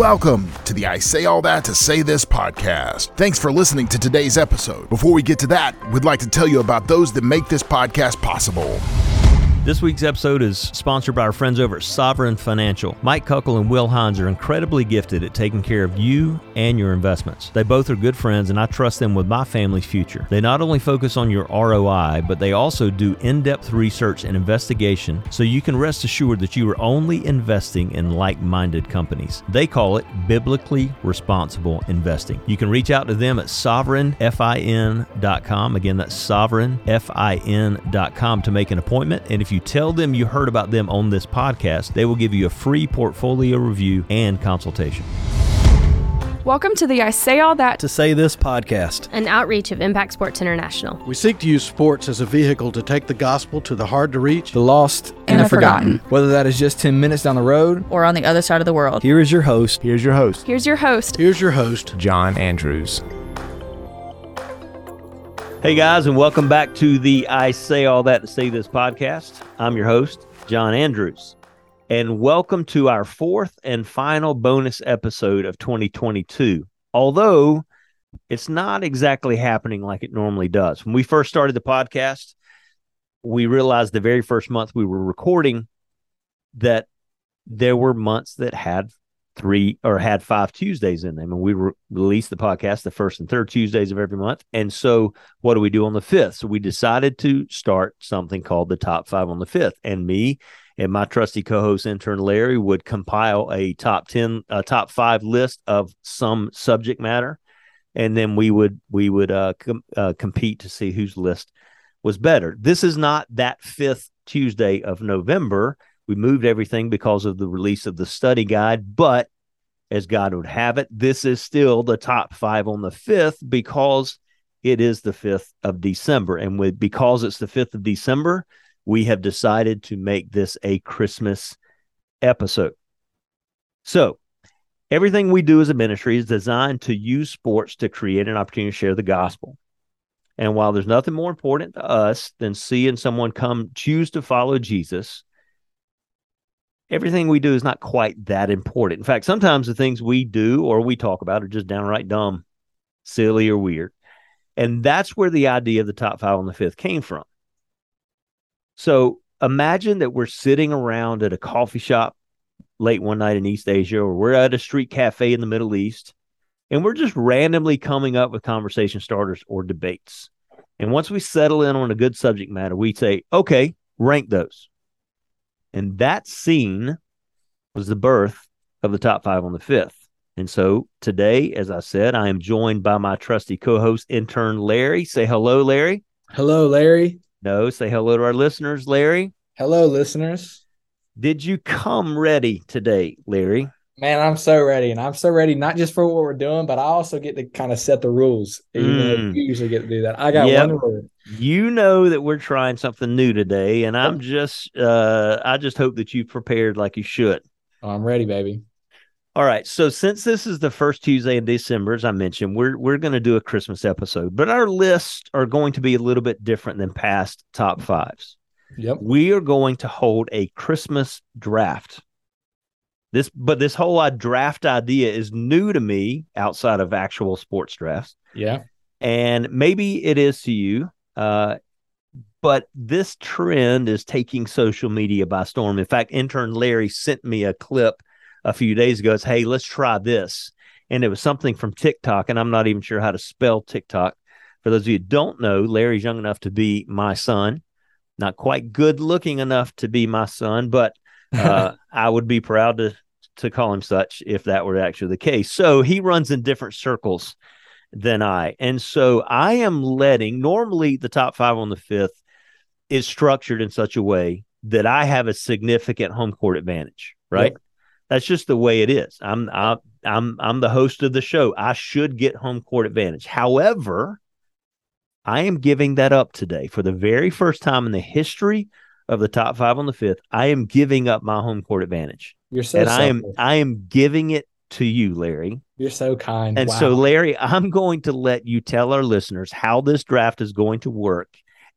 Welcome to the I Say All That to Say This podcast. Thanks for listening to today's episode. Before we get to that, we'd like to tell you about those that make this podcast possible. This week's episode is sponsored by our friends over at Sovereign Financial. Mike Kuckel and Will Hines are incredibly gifted at taking care of you and your investments. They both are good friends, and I trust them with my family's future. They not only focus on your ROI, but they also do in depth research and investigation so you can rest assured that you are only investing in like minded companies. They call it biblically responsible investing. You can reach out to them at sovereignfin.com. Again, that's sovereignfin.com to make an appointment. And if if you tell them you heard about them on this podcast, they will give you a free portfolio review and consultation. Welcome to the I Say All That to Say This podcast, an outreach of Impact Sports International. We seek to use sports as a vehicle to take the gospel to the hard to reach, the lost, and, and the forgotten. forgotten. Whether that is just 10 minutes down the road or on the other side of the world. Here is your host. Here's your host. Here's your host. Here's your host, John Andrews. Hey guys, and welcome back to the I Say All That to Say This podcast. I'm your host, John Andrews, and welcome to our fourth and final bonus episode of 2022. Although it's not exactly happening like it normally does. When we first started the podcast, we realized the very first month we were recording that there were months that had three or had five Tuesdays in them. And we re- the podcast the first and third Tuesdays of every month. And so, what do we do on the fifth? So, we decided to start something called the top five on the fifth. And me and my trusty co host, intern Larry, would compile a top 10, a top five list of some subject matter. And then we would we would uh, com- uh, compete to see whose list was better. This is not that fifth Tuesday of November we moved everything because of the release of the study guide, but as God would have it, this is still the top five on the fifth because it is the fifth of December. And with because it's the fifth of December, we have decided to make this a Christmas episode. So everything we do as a ministry is designed to use sports to create an opportunity to share the gospel. And while there's nothing more important to us than seeing someone come choose to follow Jesus, everything we do is not quite that important. In fact, sometimes the things we do or we talk about are just downright dumb, silly, or weird. And that's where the idea of the top five on the fifth came from. So imagine that we're sitting around at a coffee shop late one night in East Asia, or we're at a street cafe in the Middle East, and we're just randomly coming up with conversation starters or debates. And once we settle in on a good subject matter, we say, okay, rank those. And that scene was the birth of the top five on the fifth. And so today, as I said, I am joined by my trusty co host, intern Larry. Say hello, Larry. Hello, Larry. No, say hello to our listeners, Larry. Hello, listeners. Did you come ready today, Larry? Man, I'm so ready. And I'm so ready, not just for what we're doing, but I also get to kind of set the rules. Mm. You usually get to do that. I got yep. one rule. You know that we're trying something new today, and I'm just uh I just hope that you prepared like you should. I'm ready, baby. All right. So since this is the first Tuesday in December, as I mentioned, we're we're going to do a Christmas episode, but our lists are going to be a little bit different than past top fives. Yep. We are going to hold a Christmas draft. This, but this whole uh, draft idea is new to me outside of actual sports drafts. Yeah. And maybe it is to you. Uh, but this trend is taking social media by storm. In fact, intern Larry sent me a clip a few days ago. It's, hey, let's try this. And it was something from TikTok, and I'm not even sure how to spell TikTok. For those of you who don't know, Larry's young enough to be my son, not quite good looking enough to be my son, but uh, I would be proud to to call him such if that were actually the case. So he runs in different circles than I. And so I am letting normally the top five on the fifth is structured in such a way that I have a significant home court advantage, right? Yep. That's just the way it is. I'm I, I'm I'm the host of the show. I should get home court advantage. However, I am giving that up today for the very first time in the history of the top five on the fifth. I am giving up my home court advantage. You're so and I am I am giving it to you, Larry. You're so kind. And wow. so, Larry, I'm going to let you tell our listeners how this draft is going to work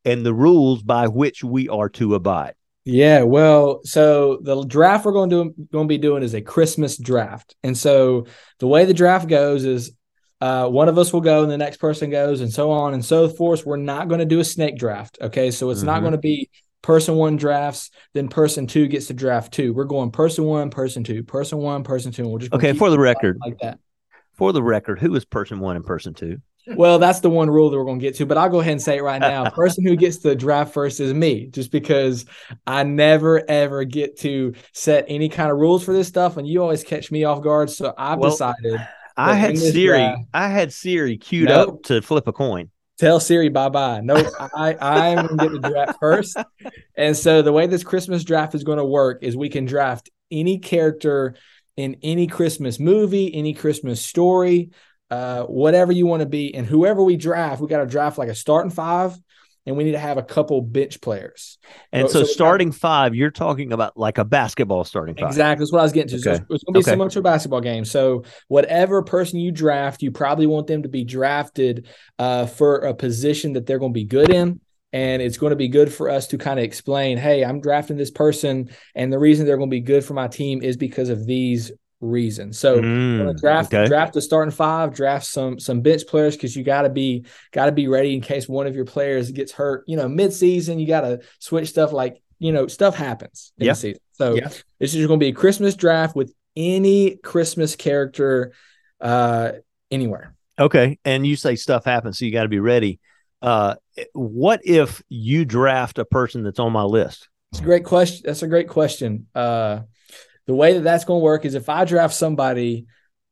and the rules by which we are to abide. Yeah, well, so the draft we're going to going to be doing is a Christmas draft, and so the way the draft goes is uh, one of us will go and the next person goes, and so on and so forth. We're not going to do a snake draft, okay? So it's mm-hmm. not going to be person one drafts, then person two gets to draft two. We're going person one, person two, person one, person two. And we're just okay for the record, like that. For the record, who is person one and person two? Well, that's the one rule that we're going to get to, but I'll go ahead and say it right now. person who gets the draft first is me, just because I never ever get to set any kind of rules for this stuff, and you always catch me off guard. So I've well, decided. I had Siri. Draft, I had Siri queued nope. up to flip a coin. Tell Siri bye bye. Nope, I I'm to get the draft first. And so the way this Christmas draft is going to work is we can draft any character in any Christmas movie, any Christmas story uh, whatever you want to be. And whoever we draft, we got to draft like a starting five, and we need to have a couple bench players. And so, so starting five, you're talking about like a basketball starting five. Exactly. That's what I was getting to. Okay. So it's going to be okay. similar to a basketball game. So whatever person you draft, you probably want them to be drafted uh, for a position that they're going to be good in. And it's going to be good for us to kind of explain, hey, I'm drafting this person, and the reason they're going to be good for my team is because of these reason. So mm, draft okay. draft the starting five, draft some some bench players because you got to be got to be ready in case one of your players gets hurt. You know, mid season you got to switch stuff like you know stuff happens in yeah. the season. So yeah. this is going to be a Christmas draft with any Christmas character uh anywhere. Okay, and you say stuff happens, so you got to be ready. Uh, what if you draft a person that's on my list? It's a great question. That's a great question. Uh, the way that that's going to work is if I draft somebody,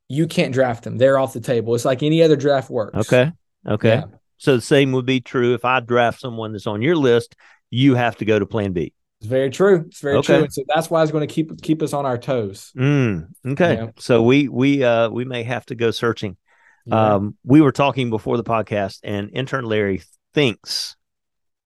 you can't draft them. They're off the table. It's like any other draft works. Okay. Okay. Yeah. So the same would be true if I draft someone that's on your list, you have to go to plan B. It's very true. It's very okay. true. So that's why it's going to keep keep us on our toes. Mm, okay. So we we uh we may have to go searching. Yeah. Um we were talking before the podcast and intern Larry thinks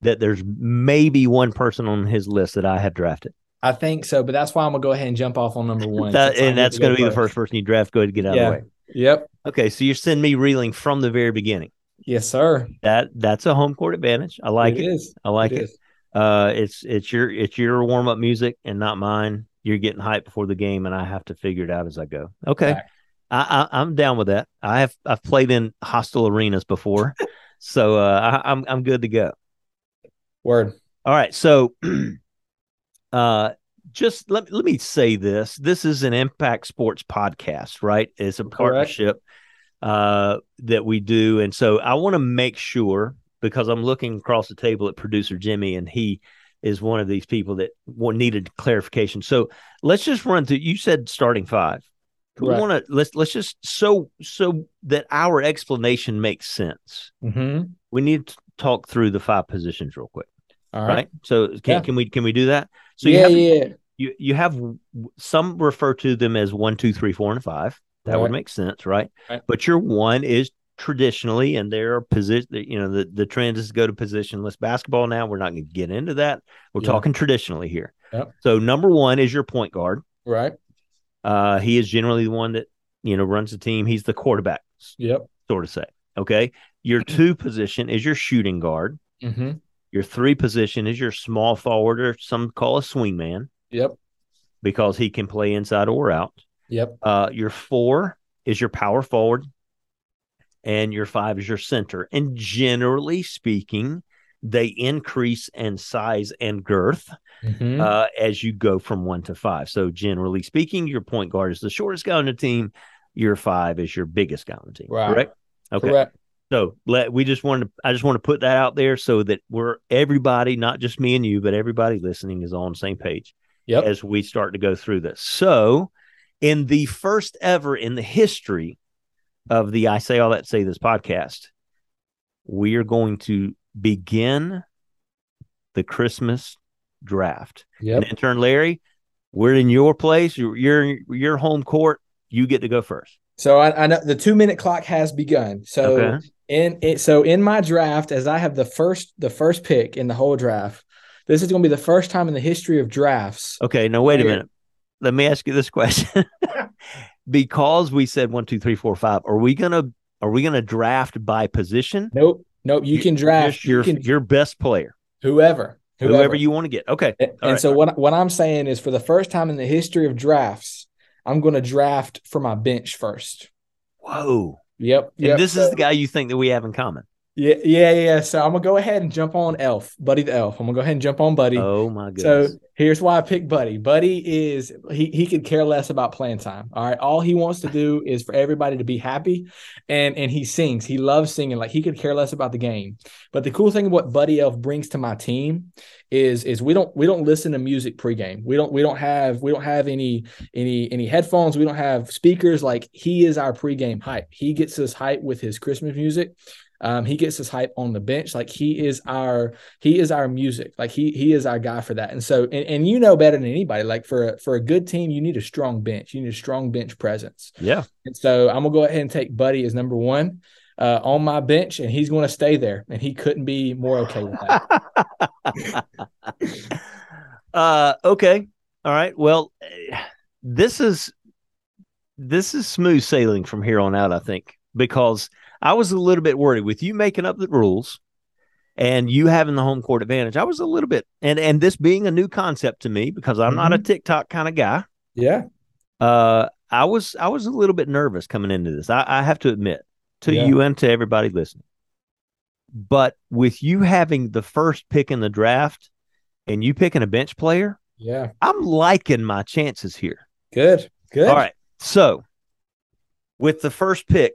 that there's maybe one person on his list that I have drafted. I think so, but that's why I'm gonna go ahead and jump off on number one. that, and that's going to be first. the first person you draft. Go ahead and get out yeah. of the way. Yep. Okay, so you're sending me reeling from the very beginning. Yes, sir. That that's a home court advantage. I like it. it. Is. I like it. it. Uh, it's it's your it's your warm up music and not mine. You're getting hyped before the game, and I have to figure it out as I go. Okay, I, I am down with that. I have I've played in hostile arenas before, so uh, I, I'm I'm good to go. Word. All right, so uh, just let, let me say this. This is an impact sports podcast right? It's a Correct. partnership uh, that we do. And so i want to make sure because i'm looking across the table at producer jimmy and he is one of these people that needed clarification. So let's just run through you said starting five. We want to let's let's just so so that our explanation makes sense. Mm-hmm. we need to talk through the five positions real quick all right. right? So can, yeah. can we can we do that? So yeah, you have, yeah. You you have some refer to them as one, two, three, four, and five. That right. would make sense, right? right? But your one is traditionally, and there are position. You know, the the trend is to go to positionless basketball now. We're not going to get into that. We're yeah. talking traditionally here. Yep. So number one is your point guard. Right. Uh, he is generally the one that you know runs the team. He's the quarterback. Yep. Sort of say. Okay. Your two position is your shooting guard. Mm-hmm. Your three position is your small forward, or some call a swing man. Yep. Because he can play inside or out. Yep. Uh, your four is your power forward, and your five is your center. And generally speaking, they increase in size and girth mm-hmm. uh, as you go from one to five. So, generally speaking, your point guard is the shortest guy on the team. Your five is your biggest guy on the team. Right. Correct. Okay. Correct. So let we just wanted to, I just want to put that out there so that we're everybody, not just me and you, but everybody listening is on the same page yep. as we start to go through this. So in the first ever in the history of the I Say All That Say This podcast, we are going to begin the Christmas draft. Yep. And intern Larry, we're in your place. You're, you're your home court. You get to go first. So I, I know the two minute clock has begun. So okay in it so in my draft as i have the first the first pick in the whole draft this is going to be the first time in the history of drafts okay no wait a minute let me ask you this question because we said one two three four five are we gonna are we gonna draft by position nope nope you, can draft your you can, your best player whoever Whoever, Whoever you want to get. Okay. And, and right. so what what I'm saying is for the first time in the history of drafts, I'm going to draft for my bench first. Whoa. Yep. yep. And this is the guy you think that we have in common. Yeah, yeah, yeah. So I'm gonna go ahead and jump on Elf, Buddy the Elf. I'm gonna go ahead and jump on Buddy. Oh my goodness. So here's why I picked Buddy. Buddy is he he could care less about playing time. All right. All he wants to do is for everybody to be happy. And and he sings. He loves singing. Like he could care less about the game. But the cool thing of what Buddy Elf brings to my team is is we don't we don't listen to music pregame. We don't we don't have we don't have any any any headphones. We don't have speakers. Like he is our pregame hype. He gets us hype with his Christmas music. Um, he gets his hype on the bench. Like he is our he is our music. Like he he is our guy for that. And so and, and you know better than anybody. Like for a, for a good team, you need a strong bench. You need a strong bench presence. Yeah. And so I'm gonna go ahead and take Buddy as number one. Uh, on my bench, and he's going to stay there, and he couldn't be more okay with that. uh, okay, all right. Well, this is this is smooth sailing from here on out. I think because I was a little bit worried with you making up the rules and you having the home court advantage. I was a little bit and and this being a new concept to me because I'm mm-hmm. not a mm-hmm. TikTok kind of guy. Yeah. Uh I was I was a little bit nervous coming into this. I, I have to admit to yeah. you and to everybody listening. But with you having the first pick in the draft and you picking a bench player, yeah, I'm liking my chances here. Good. Good. All right. So with the first pick,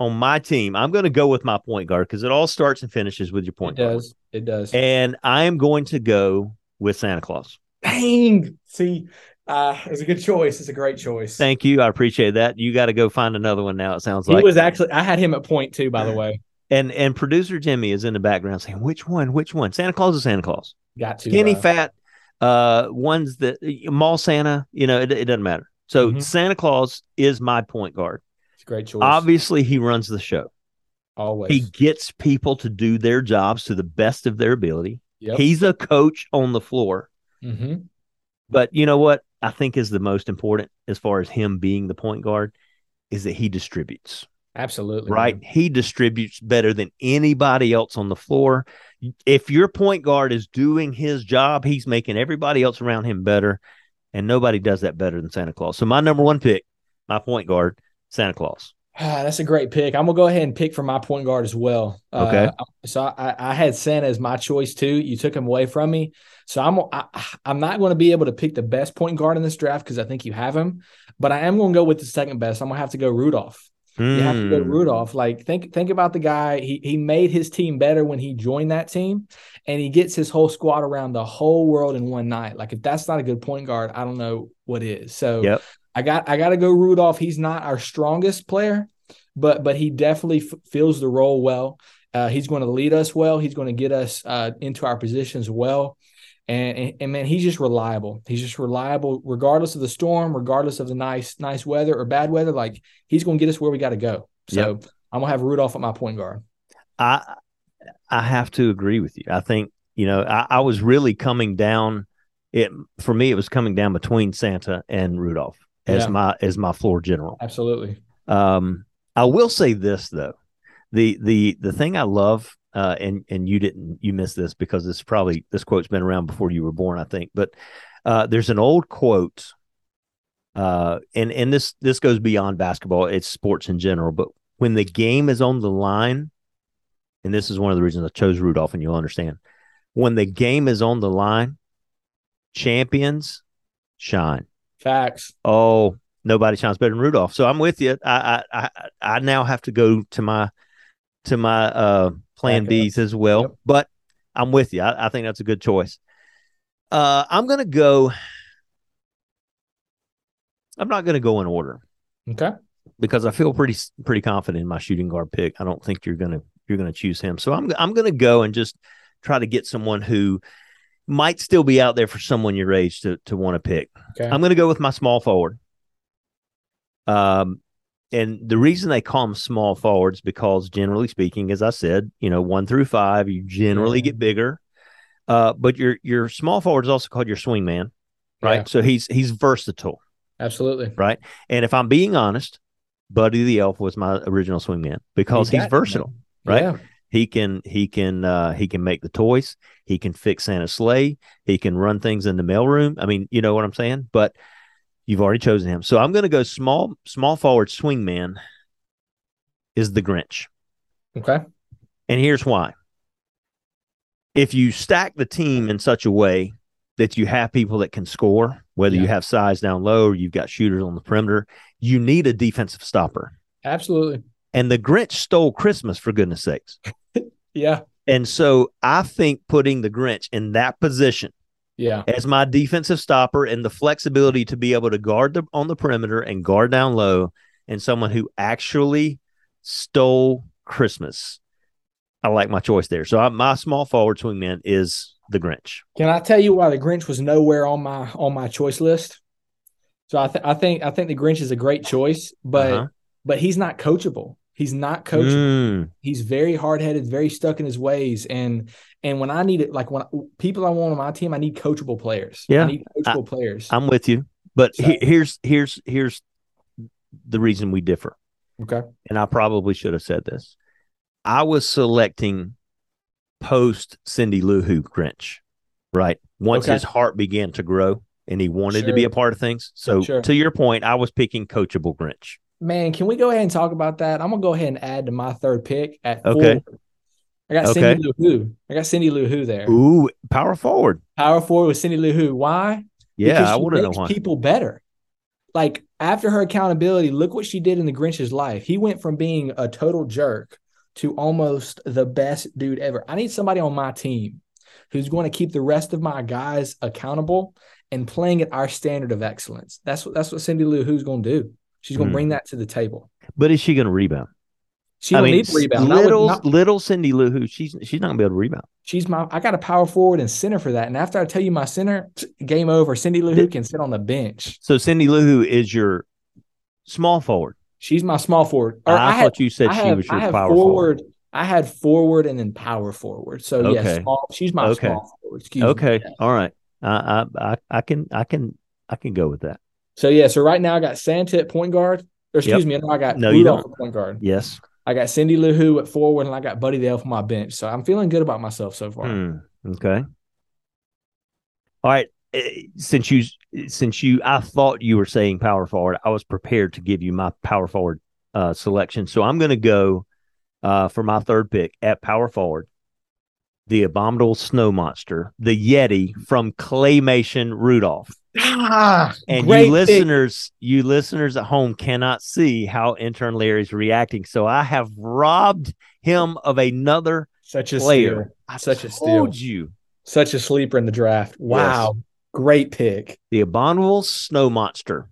on my team, I'm going to go with my point guard because it all starts and finishes with your point it guard. Does. It does. And I am going to go with Santa Claus. Bang! See, uh, it's a good choice. It's a great choice. Thank you. I appreciate that. You got to go find another one now. It sounds he like he was actually. I had him at point two, by the way. And and producer Jimmy is in the background saying, "Which one? Which one? Santa Claus is Santa Claus? Got to skinny, uh, fat, uh, ones that mall Santa. You know, it, it doesn't matter. So mm-hmm. Santa Claus is my point guard. It's a great choice. Obviously, he runs the show. Always. He gets people to do their jobs to the best of their ability. Yep. He's a coach on the floor. Mm-hmm. But you know what I think is the most important as far as him being the point guard is that he distributes. Absolutely. Right. Man. He distributes better than anybody else on the floor. If your point guard is doing his job, he's making everybody else around him better. And nobody does that better than Santa Claus. So my number one pick, my point guard, Santa Claus. Ah, that's a great pick. I'm gonna go ahead and pick for my point guard as well. Okay. Uh, so I, I, had Santa as my choice too. You took him away from me, so I'm I, am i am not going to be able to pick the best point guard in this draft because I think you have him. But I am going to go with the second best. I'm gonna have to go Rudolph. Mm. You have to go hmm. Rudolph. Like think think about the guy. He he made his team better when he joined that team, and he gets his whole squad around the whole world in one night. Like if that's not a good point guard, I don't know what is. So yep. I got I got to go Rudolph. He's not our strongest player, but but he definitely f- fills the role well. Uh, he's going to lead us well. He's going to get us uh, into our positions well. And, and, and man, he's just reliable. He's just reliable, regardless of the storm, regardless of the nice nice weather or bad weather. Like he's going to get us where we got to go. So yep. I'm gonna have Rudolph at my point guard. I I have to agree with you. I think you know I, I was really coming down. It for me, it was coming down between Santa and Rudolph as yeah. my as my floor general. Absolutely. Um, I will say this though, the the the thing I love, uh, and and you didn't you missed this because this probably this quote's been around before you were born, I think. But uh, there's an old quote, uh, and and this this goes beyond basketball; it's sports in general. But when the game is on the line, and this is one of the reasons I chose Rudolph, and you'll understand. When the game is on the line, champions shine. Facts. Oh, nobody shines better than Rudolph. So I'm with you. I I I, I now have to go to my to my uh plan B's as well. Yep. But I'm with you. I, I, think that's a good choice. Uh I'm gonna go. I'm not gonna go in order. Okay. Because I feel pretty pretty confident in my shooting guard pick. I don't think you're gonna you're gonna choose him. So I'm I'm gonna go and just try to get someone who might still be out there for someone your age to to want to pick. Okay. I'm going to go with my small forward. Um, and the reason they call them small forwards because generally speaking, as I said, you know, one through five, you generally get bigger. Uh, but your your small forward is also called your swing man, right? Yeah. So he's he's versatile. Absolutely. Right. And if I'm being honest, Buddy the Elf was my original swing man because he's versatile, right? Yeah. He can he can uh, he can make the toys. He can fix Santa's sleigh. He can run things in the mailroom. I mean, you know what I'm saying. But you've already chosen him, so I'm going to go small small forward swingman. Is the Grinch? Okay, and here's why. If you stack the team in such a way that you have people that can score, whether yeah. you have size down low or you've got shooters on the perimeter, you need a defensive stopper. Absolutely. And the Grinch stole Christmas for goodness sakes. yeah. And so I think putting the Grinch in that position yeah. as my defensive stopper and the flexibility to be able to guard the, on the perimeter and guard down low and someone who actually stole Christmas. I like my choice there. So I, my small forward swingman is the Grinch. Can I tell you why the Grinch was nowhere on my on my choice list? So I, th- I think I think the Grinch is a great choice, but uh-huh. but he's not coachable. He's not coachable. Mm. He's very hard headed, very stuck in his ways. And and when I need it, like when I, people I want on my team, I need coachable players. Yeah, I need coachable I, players. I'm with you, but so. he, here's here's here's the reason we differ. Okay, and I probably should have said this. I was selecting post Cindy Lou Who Grinch, right? Once okay. his heart began to grow and he wanted sure. to be a part of things. So sure. to your point, I was picking coachable Grinch man, can we go ahead and talk about that? I'm gonna go ahead and add to my third pick at okay. Four. I got okay. Cindy Lou Who. I got Cindy Lou Who there. Ooh, power forward. Power forward with Cindy Lou Who. Why? Yeah, because I want to know why. People better. Like after her accountability, look what she did in the Grinch's life. He went from being a total jerk to almost the best dude ever. I need somebody on my team who's going to keep the rest of my guys accountable and playing at our standard of excellence. That's what that's what Cindy Lou Who's going to do. She's going to mm. bring that to the table. But is she going to rebound? She I mean, need to rebound. Little not, little Cindy Lou Who she's she's not gonna be able to rebound. She's my I got a power forward and center for that. And after I tell you my center, game over. Cindy Lou Who can sit on the bench. So Cindy Lou Who is your small forward. She's my small forward. Or I, I thought had, you said I she have, was your power forward, forward. I had forward and then power forward. So okay. yes, small, she's my okay. small forward. Excuse okay. me. All right. I, I I can I can I can go with that. So yeah, so right now I got Santa at point guard. Or excuse yep. me, I got no, Rudolph you don't. point guard. Yes. I got Cindy Lou Who at forward, and I got Buddy the Elf on my bench. So I'm feeling good about myself so far. Hmm. Okay. All right. Eh, since you, since you, I thought you were saying power forward. I was prepared to give you my power forward uh, selection. So I'm going to go uh, for my third pick at power forward. The abominable snow monster, the Yeti from Claymation Rudolph. Ah, and you listeners, pick. you listeners at home cannot see how intern Larry's reacting. So I have robbed him of another such a player. Steal. I such a steal. you. Such a sleeper in the draft. Wow. Yes. Great pick. The abominable snow monster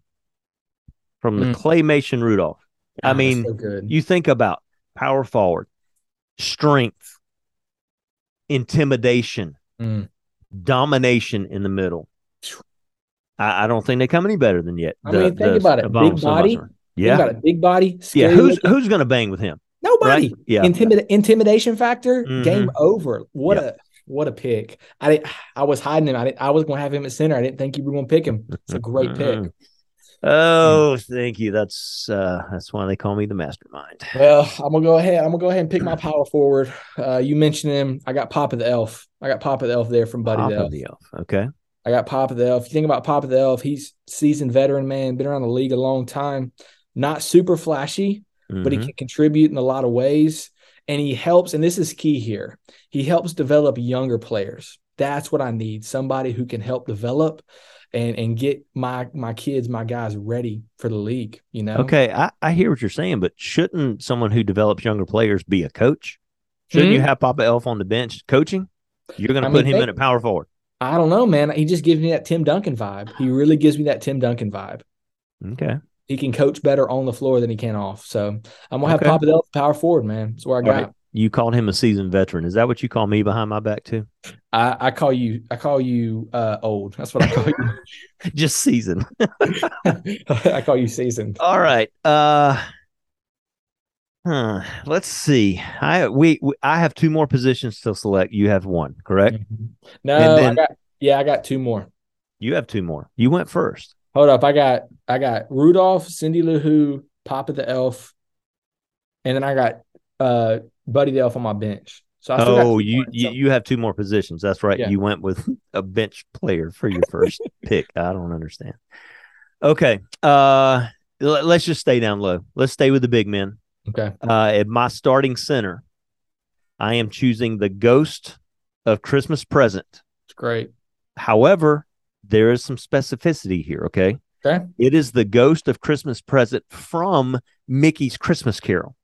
from the mm. claymation Rudolph. I ah, mean, so you think about power forward, strength, intimidation, mm. domination in the middle I, I, don't think they come any better than yet. I mean, think about it. Big body. Yeah. It. Big body. Yeah. Who's looking. who's going to bang with him? Nobody. Right? Yeah. Intimid- intimidation factor. Mm-hmm. Game over. What a what a pick. I didn't, I was hiding him. I didn't, I was going to have him at center. I didn't think you were going to pick him. It's a great pick. Mm-hmm. Oh, thank you. That's uh that's why they call me the mastermind. Well, I'm gonna go ahead. I'm gonna go ahead and pick my power forward. Uh you mentioned him. I got Papa the Elf. I got Papa the Elf there from Buddy Papa the Elf. the Elf. Okay. I got Papa the Elf. If you think about Papa the Elf, he's seasoned veteran man, been around the league a long time. Not super flashy, mm-hmm. but he mm-hmm. can contribute in a lot of ways. And he helps, and this is key here. He helps develop younger players. That's what I need. Somebody who can help develop and and get my my kids, my guys ready for the league. You know. Okay, I, I hear what you're saying, but shouldn't someone who develops younger players be a coach? Shouldn't mm-hmm. you have Papa Elf on the bench coaching? You're going to put mean, him they, in at power forward. I don't know, man. He just gives me that Tim Duncan vibe. He really gives me that Tim Duncan vibe. Okay. He can coach better on the floor than he can off. So I'm gonna have. Papa Elf power forward, man. That's where I got. Right. You called him a seasoned veteran. Is that what you call me behind my back too? I, I call you. I call you uh, old. That's what I call you. Just seasoned. I call you seasoned. All right. Uh, Huh. Let's see. I we, we, I have two more positions to select. You have one, correct? Mm-hmm. No, then, I got yeah, I got two more. You have two more. You went first. Hold up, I got I got Rudolph, Cindy Lou Who, Papa the Elf, and then I got uh Buddy Elf on my bench. So I oh, you, you you have two more positions. That's right. Yeah. You went with a bench player for your first pick. I don't understand. Okay. Uh let's just stay down low. Let's stay with the big men. Okay. Uh at my starting center, I am choosing the ghost of Christmas present. It's great. However, there is some specificity here, okay? Okay. It is the ghost of Christmas present from Mickey's Christmas Carol.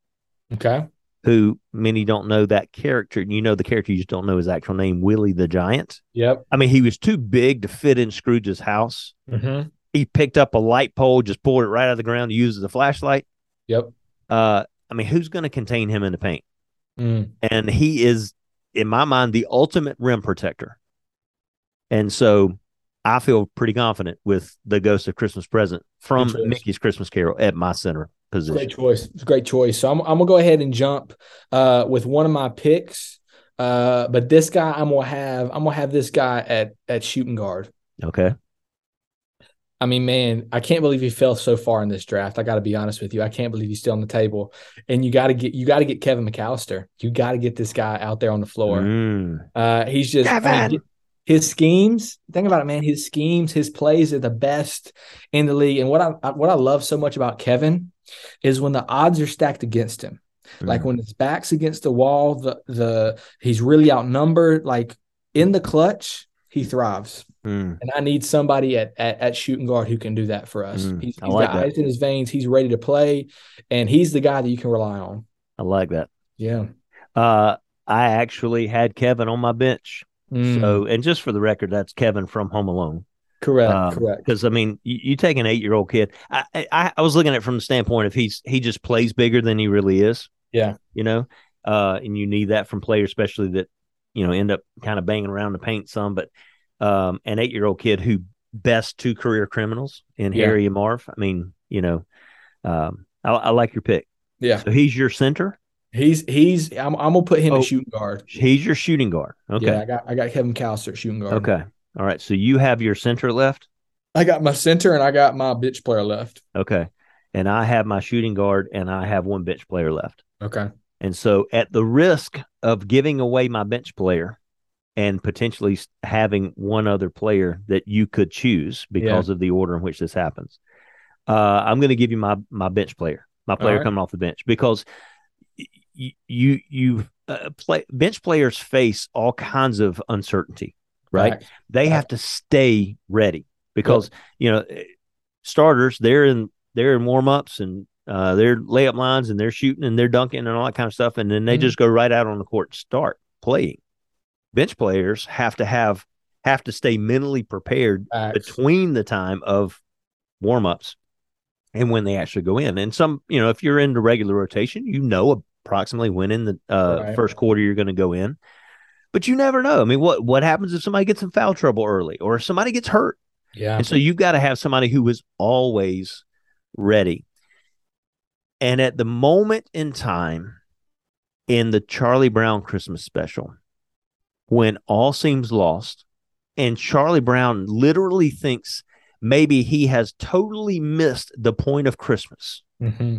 Okay who many don't know that character. You know the character, you just don't know his actual name, Willie the Giant. Yep. I mean, he was too big to fit in Scrooge's house. Mm-hmm. He picked up a light pole, just pulled it right out of the ground, used as a flashlight. Yep. Uh, I mean, who's going to contain him in the paint? Mm. And he is, in my mind, the ultimate rim protector. And so I feel pretty confident with the Ghost of Christmas Present from Mickey's Christmas Carol at my center position. Great choice. It's a great choice. So I'm, I'm gonna go ahead and jump uh, with one of my picks. Uh, but this guy, I'm gonna have I'm gonna have this guy at at shooting guard. Okay. I mean, man, I can't believe he fell so far in this draft. I got to be honest with you. I can't believe he's still on the table. And you got to get you got to get Kevin McCallister. You got to get this guy out there on the floor. Mm. Uh, he's just I mean, his schemes. Think about it, man. His schemes, his plays are the best in the league. And what I what I love so much about Kevin is when the odds are stacked against him. Mm. Like when his back's against the wall, the the he's really outnumbered. Like in the clutch, he thrives. Mm. And I need somebody at, at, at shooting guard who can do that for us. Mm. He's, he's like got that. ice in his veins. He's ready to play, and he's the guy that you can rely on. I like that. Yeah. Uh, I actually had Kevin on my bench. Mm. So, and just for the record, that's Kevin from Home Alone. Correct. Um, correct. Because I mean, you, you, take an eight-year-old kid. I, I, I was looking at it from the standpoint of he's he just plays bigger than he really is. Yeah. You know, uh, and you need that from players, especially that you know end up kind of banging around the paint some. But um, an eight-year-old kid who best two career criminals in yeah. Harry and Marv. I mean, you know, um, I, I like your pick. Yeah. So he's your center. He's he's I'm, I'm gonna put him oh, at shooting guard. He's your shooting guard. Okay. Yeah, I got I got Kevin McCallister at shooting guard. Okay. All right. So you have your center left? I got my center and I got my bench player left. Okay. And I have my shooting guard and I have one bench player left. Okay. And so at the risk of giving away my bench player and potentially having one other player that you could choose because yeah. of the order in which this happens, uh, I'm going to give you my my bench player, my player right. coming off the bench because you you, you uh, play bench players face all kinds of uncertainty right? They have to stay ready because you know starters they're in they're in warm ups and uh, they're layup lines and they're shooting and they're dunking and all that kind of stuff, and then they mm-hmm. just go right out on the court and start playing. Bench players have to have have to stay mentally prepared Facts. between the time of warm ups and when they actually go in. And some, you know, if you're in the regular rotation, you know approximately when in the uh, right. first quarter you're going to go in but you never know. I mean, what what happens if somebody gets in foul trouble early or if somebody gets hurt? Yeah. And so you've got to have somebody who is always ready. And at the moment in time in the Charlie Brown Christmas special, when all seems lost, and Charlie Brown literally thinks maybe he has totally missed the point of Christmas. Mm-hmm.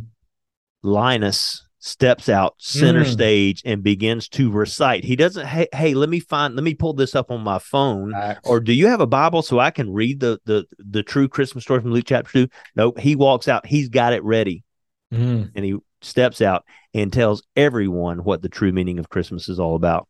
Linus steps out center mm. stage and begins to recite. He doesn't, hey, hey, let me find, let me pull this up on my phone. Right. Or do you have a Bible so I can read the the the true Christmas story from Luke chapter two? Nope. He walks out, he's got it ready. Mm. And he steps out and tells everyone what the true meaning of Christmas is all about.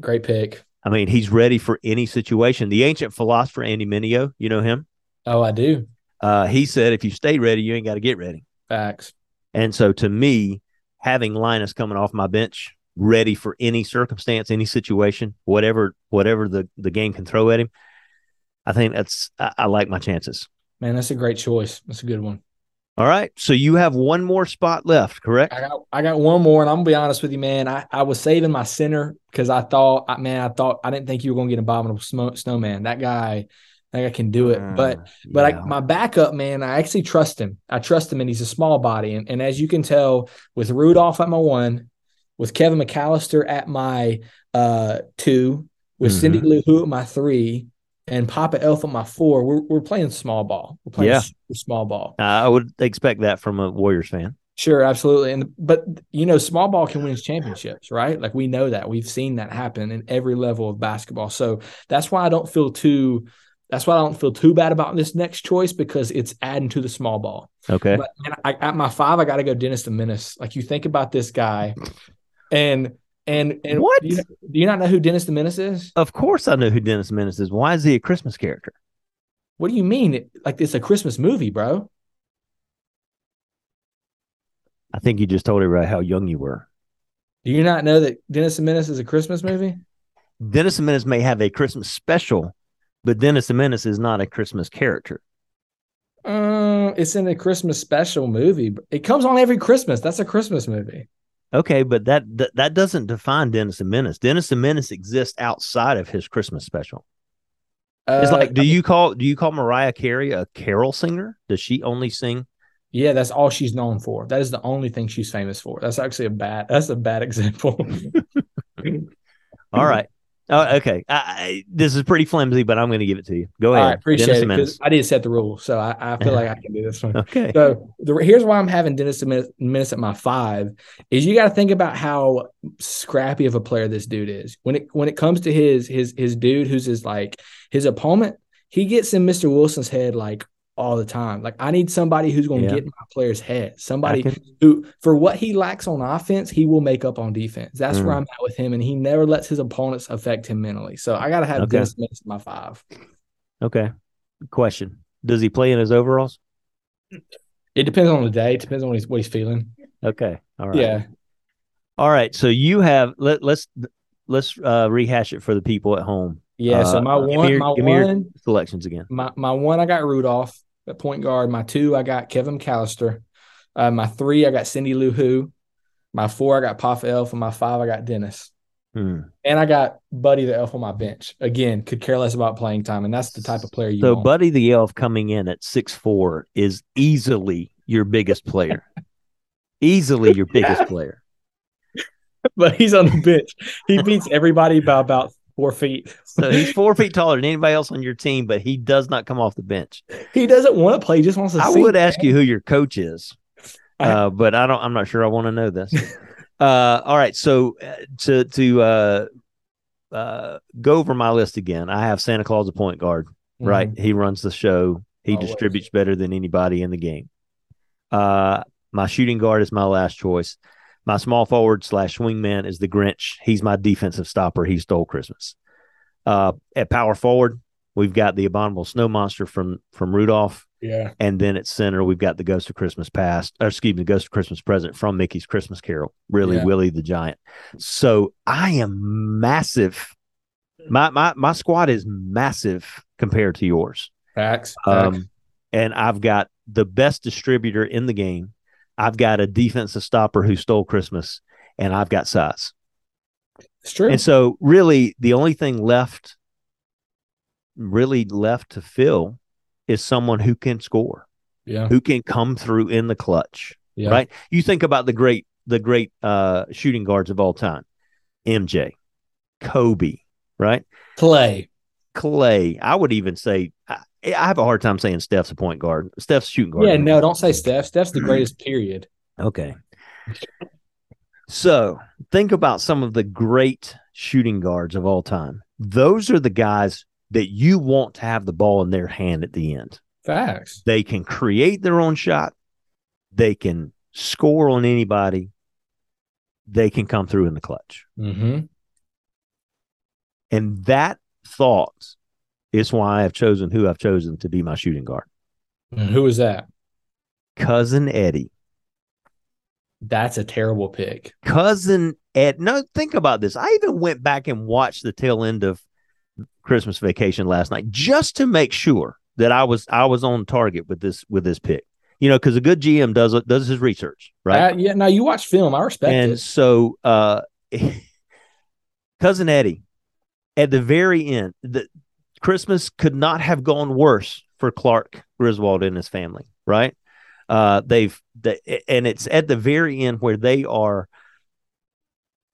Great pick. I mean, he's ready for any situation. The ancient philosopher Andy Mineo, you know him? Oh, I do. Uh, he said, if you stay ready, you ain't got to get ready. Facts. And so to me, having Linus coming off my bench, ready for any circumstance, any situation, whatever whatever the the game can throw at him. I think that's I, I like my chances. Man, that's a great choice. That's a good one. All right. So you have one more spot left, correct? I got I got one more, and I'm gonna be honest with you, man. I, I was saving my center because I thought, man, I thought I didn't think you were gonna get abominable snowman. That guy think I can do it. Uh, but but yeah. I, my backup man, I actually trust him. I trust him, and he's a small body. And, and as you can tell, with Rudolph at my one, with Kevin McCallister at my uh two, with mm-hmm. Cindy Lou Who at my three, and Papa Elf at my four, we're we're playing small ball. We're playing yeah. small ball. Uh, I would expect that from a Warriors fan. Sure, absolutely. And but you know, small ball can win championships, right? Like we know that. We've seen that happen in every level of basketball. So that's why I don't feel too that's why I don't feel too bad about this next choice because it's adding to the small ball. Okay. But I, at my five, I got to go Dennis the Menace. Like you think about this guy, and and and what do you, do you not know who Dennis the Menace is? Of course, I know who Dennis the Menace is. Why is he a Christmas character? What do you mean? Like it's a Christmas movie, bro? I think you just told everybody how young you were. Do you not know that Dennis the Menace is a Christmas movie? Dennis the Menace may have a Christmas special, but Dennis the Menace is not a Christmas character. Uh, it's in a Christmas special movie. It comes on every Christmas. That's a Christmas movie. Okay, but that that, that doesn't define Dennis the Menace. Dennis the Menace exists outside of his Christmas special. Uh, it's like, do you call do you call Mariah Carey a carol singer? Does she only sing yeah, that's all she's known for. That is the only thing she's famous for. That's actually a bad. That's a bad example. all right. Oh, okay. I, I, this is pretty flimsy, but I'm going to give it to you. Go ahead. I appreciate Dennis it I didn't set the rule, so I, I feel like I can do this one. okay. So the, here's why I'm having Dennis Menace at my five is you got to think about how scrappy of a player this dude is. When it when it comes to his his his dude who's his like his opponent, he gets in Mr. Wilson's head like all the time. Like I need somebody who's going to yeah. get in my player's head. Somebody can... who, for what he lacks on offense, he will make up on defense. That's mm. where I'm at with him, and he never lets his opponents affect him mentally. So I got to have okay. Dennis Smith my five. Okay. Question: Does he play in his overalls? It depends on the day. It depends on what he's, what he's feeling. Okay. All right. Yeah. All right. So you have let let's let's uh, rehash it for the people at home. Yeah. So my uh, one, your, my one selections again. My my one, I got Rudolph at point guard. My two, I got Kevin McCallister. Uh, my three, I got Cindy Lou Who. My four, I got Pop Elf. And my five, I got Dennis. Hmm. And I got Buddy the Elf on my bench. Again, could care less about playing time. And that's the type of player you So want. Buddy the Elf coming in at six four is easily your biggest player. easily your biggest player. but he's on the bench. He beats everybody by about four feet. so he's four feet taller than anybody else on your team, but he does not come off the bench. He doesn't want to play; he just wants to. I would ask you who your coach is, uh, but I don't. I'm not sure. I want to know this. uh, all right, so uh, to to uh, uh, go over my list again, I have Santa Claus a point guard. Mm-hmm. Right, he runs the show. He Always. distributes better than anybody in the game. Uh, my shooting guard is my last choice. My small forward slash swingman is the Grinch. He's my defensive stopper. He stole Christmas. Uh, at power forward, we've got the abominable snow monster from from Rudolph. Yeah. And then at center, we've got the Ghost of Christmas Past, or excuse me, the Ghost of Christmas Present from Mickey's Christmas Carol. Really, yeah. Willie the Giant. So I am massive. My my my squad is massive compared to yours. Facts. Um, and I've got the best distributor in the game I've got a defensive stopper who stole Christmas, and I've got size. It's true. And so, really, the only thing left, really left to fill, is someone who can score. Yeah. Who can come through in the clutch. Yeah. Right. You think about the great, the great uh, shooting guards of all time, MJ, Kobe, right? Clay. Clay. I would even say I have a hard time saying Steph's a point guard. Steph's shooting guard. Yeah, no, don't say Steph. Steph's the greatest, period. Okay. So think about some of the great shooting guards of all time. Those are the guys that you want to have the ball in their hand at the end. Facts. They can create their own shot. They can score on anybody. They can come through in the clutch. Mm-hmm. And that thought it's why I've chosen who I've chosen to be my shooting guard. And who is that? Cousin Eddie. That's a terrible pick. Cousin Ed. No, think about this. I even went back and watched the tail end of Christmas Vacation last night just to make sure that I was I was on target with this with this pick. You know, because a good GM does does his research, right? Uh, yeah. Now you watch film. I respect and it. so, uh, cousin Eddie, at the very end, the Christmas could not have gone worse for Clark Griswold and his family, right? Uh, they've they, and it's at the very end where they are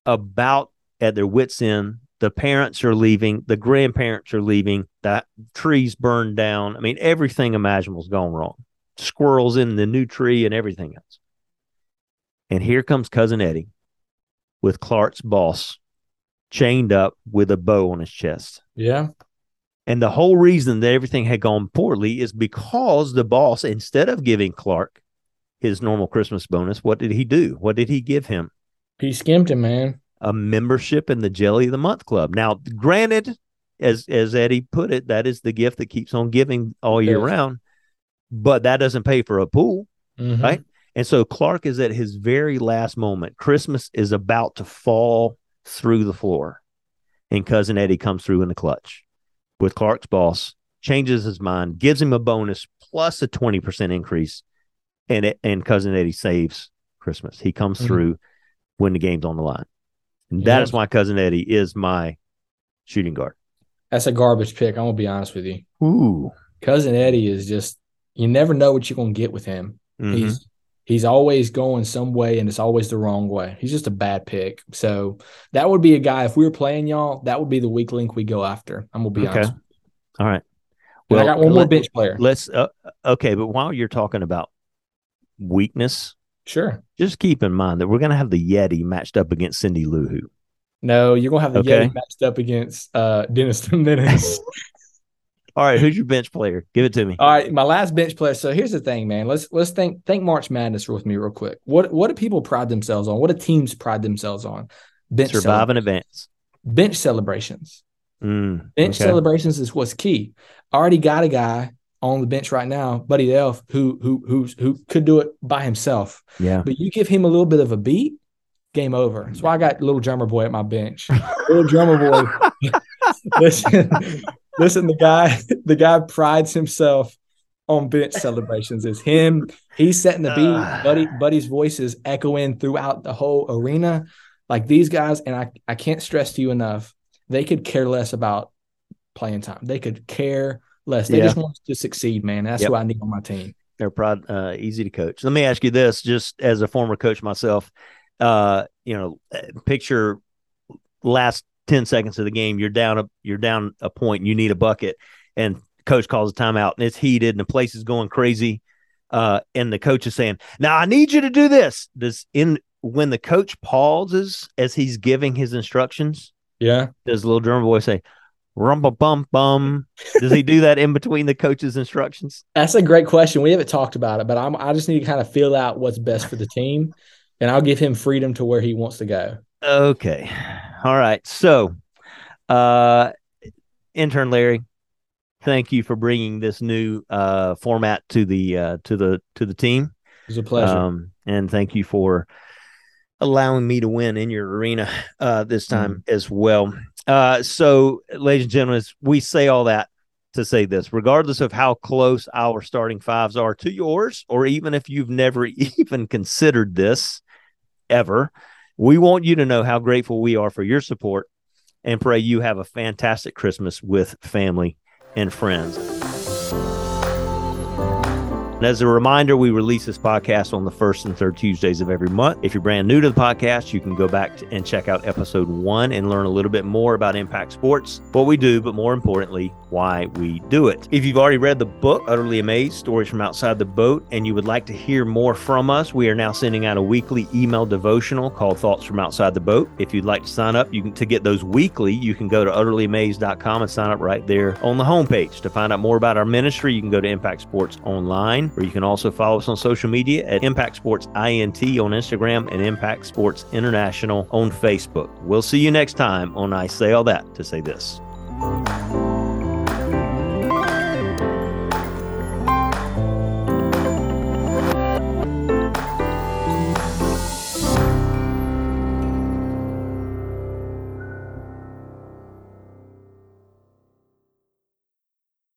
about at their wits end. The parents are leaving, the grandparents are leaving, that trees burned down. I mean, everything imaginable has gone wrong. Squirrels in the new tree and everything else. And here comes cousin Eddie with Clark's boss chained up with a bow on his chest. Yeah. And the whole reason that everything had gone poorly is because the boss, instead of giving Clark his normal Christmas bonus, what did he do? What did he give him? He skimped him, man. A membership in the Jelly of the Month Club. Now, granted, as as Eddie put it, that is the gift that keeps on giving all year yes. round, but that doesn't pay for a pool, mm-hmm. right? And so Clark is at his very last moment. Christmas is about to fall through the floor, and cousin Eddie comes through in the clutch with Clark's boss, changes his mind, gives him a bonus plus a twenty percent increase, and it, and cousin Eddie saves Christmas. He comes mm-hmm. through when the game's on the line, and that is why cousin Eddie is my shooting guard. That's a garbage pick. I'm gonna be honest with you. Ooh, cousin Eddie is just you never know what you're gonna get with him. Mm-hmm. He's he's always going some way and it's always the wrong way. He's just a bad pick. So that would be a guy if we were playing y'all, that would be the weak link we go after. I'm gonna be okay. honest. All right. Well, and I got one let, more bench player. Let's uh, okay, but while you're talking about weakness, sure. Just keep in mind that we're gonna have the Yeti matched up against Cindy Lou Who. No, you're gonna have the okay. Yeti matched up against uh Dennis Menace. All right, who's your bench player? Give it to me. All right, my last bench player. So here's the thing, man. Let's let's think think March Madness with me real quick. What what do people pride themselves on? What do teams pride themselves on? Bench survive in advance. Bench celebrations. Mm, bench okay. celebrations is what's key. I already got a guy on the bench right now, Buddy Elf, who who who who could do it by himself. Yeah. But you give him a little bit of a beat, game over. So I got little drummer boy at my bench. little drummer boy. listen, listen. The guy, the guy prides himself on bench celebrations. It's him. He's setting the beat. Uh, Buddy, Buddy's voice is echoing throughout the whole arena. Like these guys, and I, I can't stress to you enough. They could care less about playing time. They could care less. They yeah. just want to succeed, man. That's yep. what I need on my team. They're proud, uh, easy to coach. Let me ask you this, just as a former coach myself uh, you know, picture last 10 seconds of the game, you're down a you're down a point, and you need a bucket, and coach calls a timeout and it's heated and the place is going crazy. Uh, and the coach is saying, Now I need you to do this. Does in when the coach pauses as he's giving his instructions, yeah, does little drummer boy say, rumble bum bum. Does he do that in between the coach's instructions? That's a great question. We haven't talked about it, but I'm I just need to kind of feel out what's best for the team and I'll give him freedom to where he wants to go. Okay. All right. So, uh, intern Larry, thank you for bringing this new uh, format to the uh, to the to the team. It was a pleasure. Um, and thank you for allowing me to win in your arena uh, this time mm. as well. Uh, so, ladies and gentlemen, we say all that to say this regardless of how close our starting fives are to yours, or even if you've never even considered this, ever. We want you to know how grateful we are for your support and pray you have a fantastic Christmas with family and friends. As a reminder, we release this podcast on the first and third Tuesdays of every month. If you're brand new to the podcast, you can go back and check out episode one and learn a little bit more about Impact Sports, what we do, but more importantly, why we do it. If you've already read the book, Utterly Amazed Stories from Outside the Boat, and you would like to hear more from us, we are now sending out a weekly email devotional called Thoughts from Outside the Boat. If you'd like to sign up, you can to get those weekly, you can go to utterlyamazed.com and sign up right there on the homepage. To find out more about our ministry, you can go to Impact Sports Online or you can also follow us on social media at Impact Sports INT on Instagram and Impact Sports International on Facebook. We'll see you next time on I Say All That to Say This.